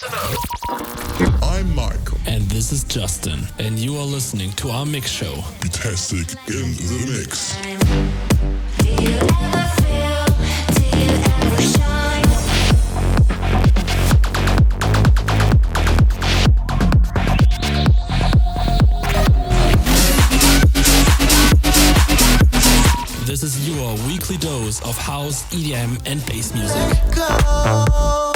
Listen up. I'm Michael. And this is Justin, and you are listening to our mix show. Fantastic in the mix. Do you ever feel? Do you ever shine? This is your weekly dose of house, EDM, and bass music.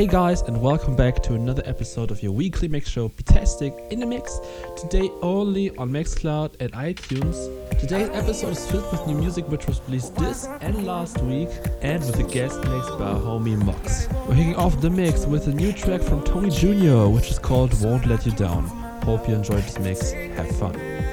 Hey guys, and welcome back to another episode of your weekly mix show, Betastic in the Mix. Today only on Mixcloud and iTunes. Today's episode is filled with new music which was released this and last week, and with a guest mix by homie Mox. We're kicking off the mix with a new track from Tony Jr., which is called Won't Let You Down. Hope you enjoyed this mix. Have fun.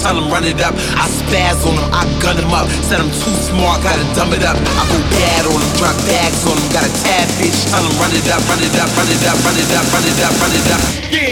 tell him run it up. I spaz on him, I gun him up. Said I'm too smart, gotta dumb it up. I go bad on him, drop bags on him, got a tab bitch. Tell him run it up, run it up, run it up, run it up, run it up, run it up. Yeah.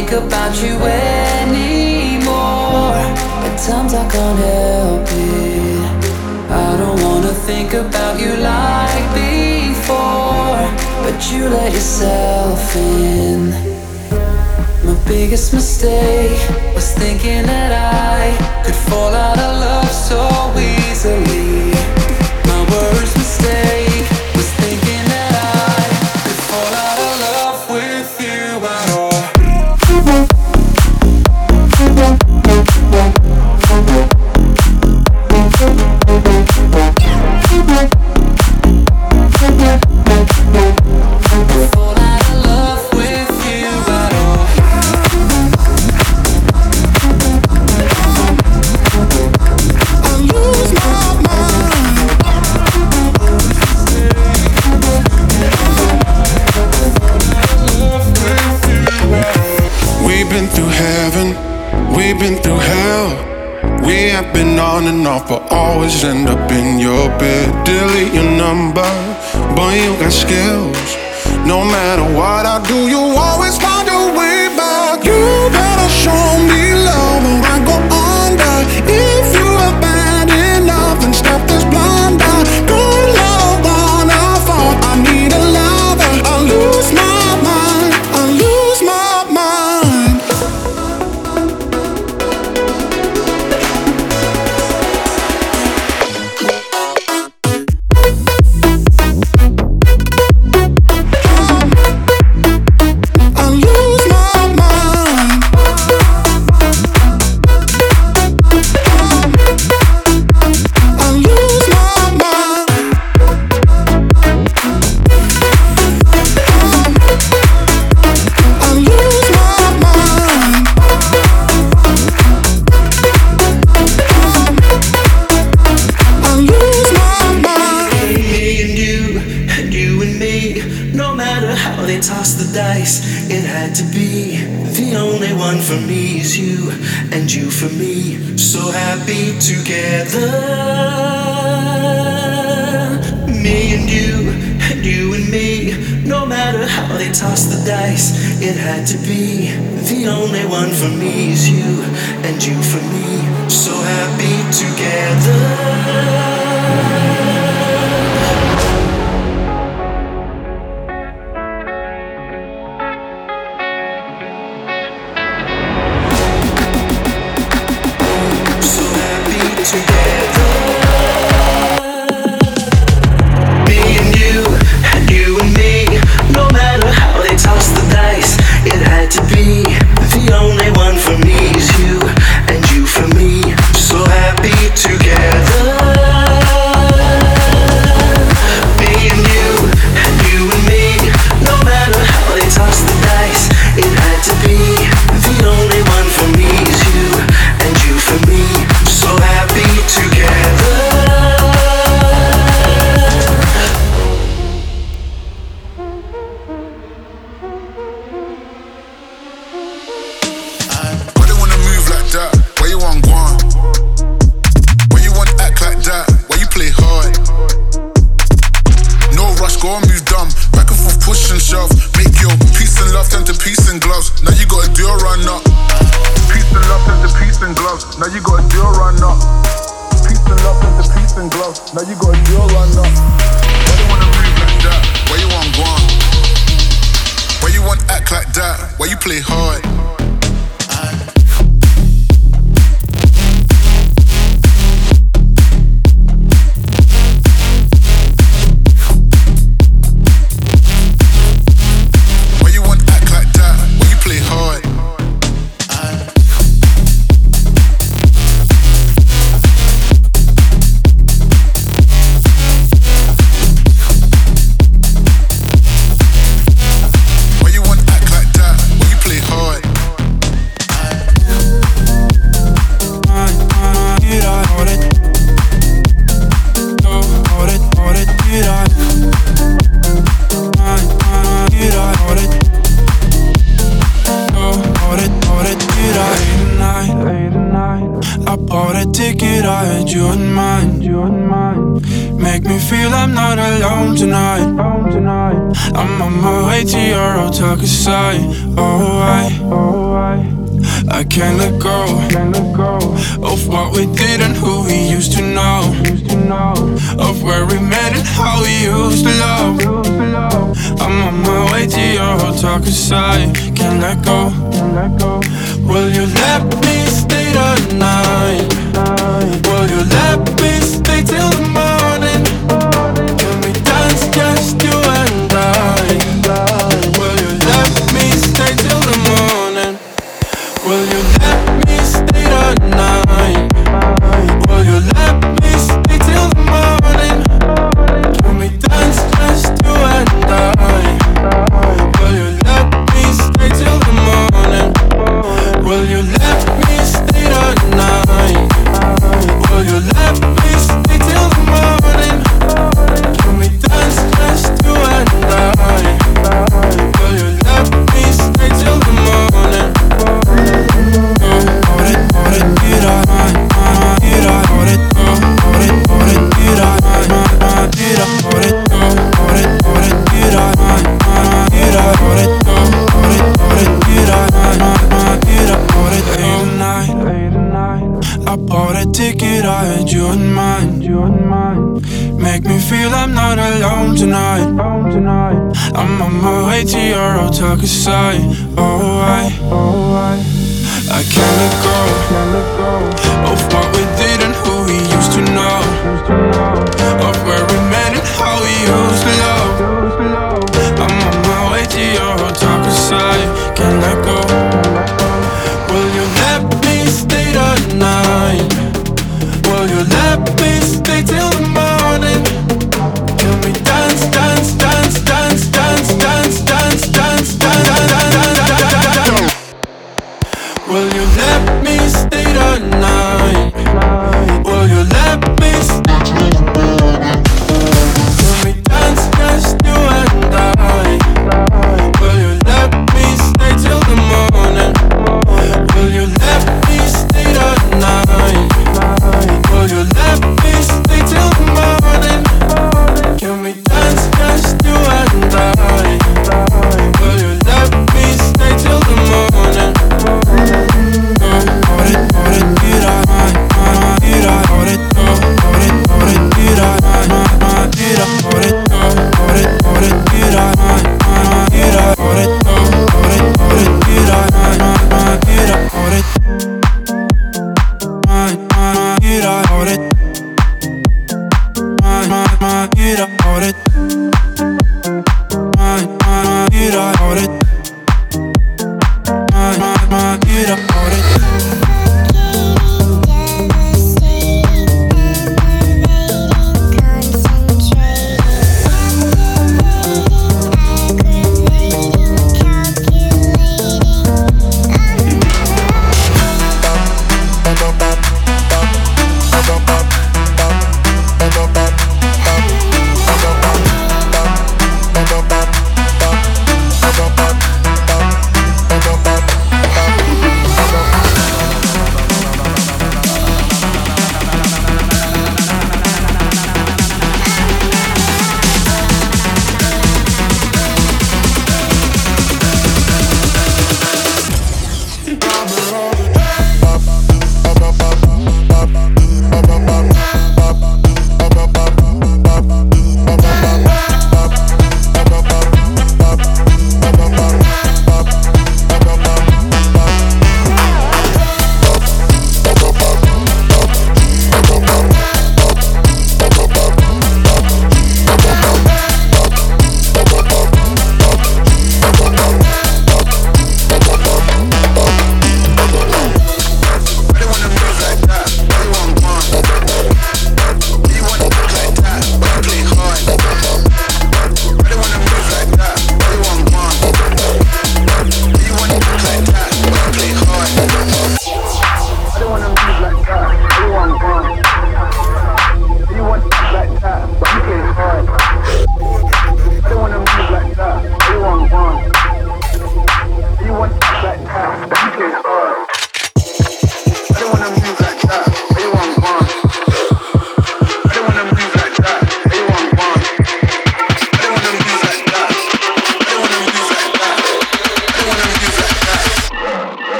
think about you anymore. At times I can't help it. I don't wanna think about you like before, but you let yourself in. My biggest mistake was thinking that I could fall out of love so easily. My worst mistake. always end up in your bed. Delete your number, but you got skills. No matter what I do, you always. to be the only one for me.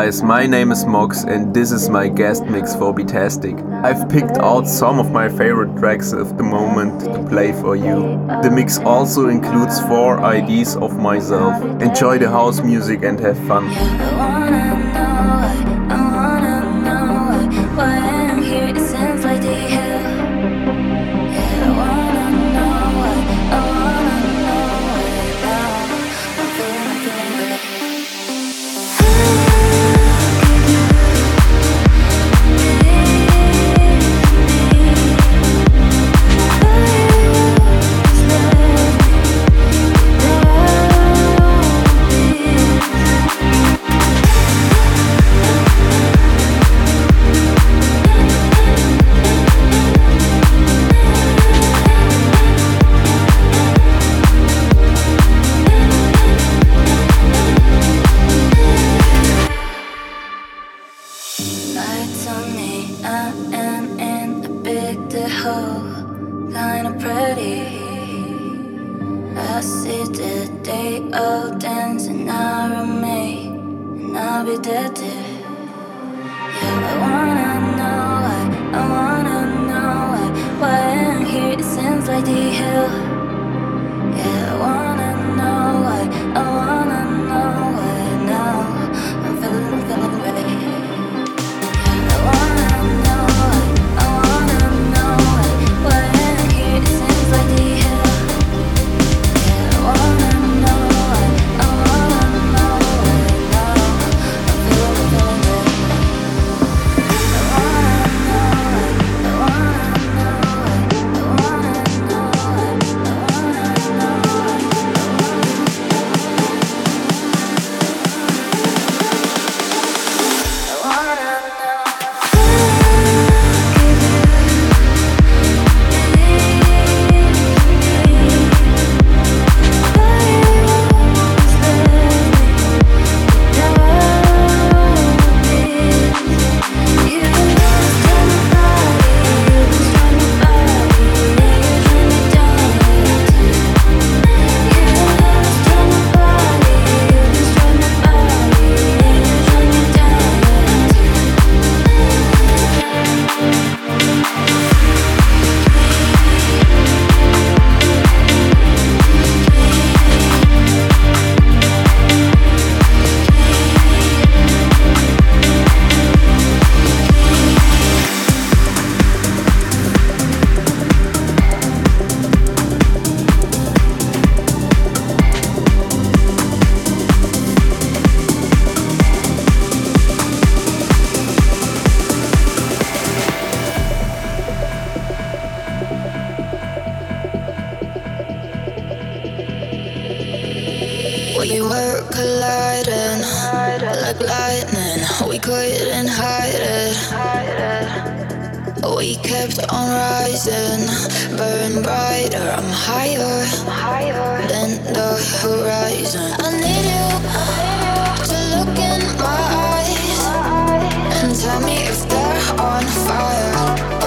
Guys, my name is Mox and this is my guest mix for Betastic. I've picked out some of my favorite tracks of the moment to play for you. The mix also includes four IDs of myself. Enjoy the house music and have fun. We were colliding like lightning. We couldn't hide it. We kept on rising, burn brighter. I'm higher than the horizon. I need you to look in my eyes and tell me if they're on fire.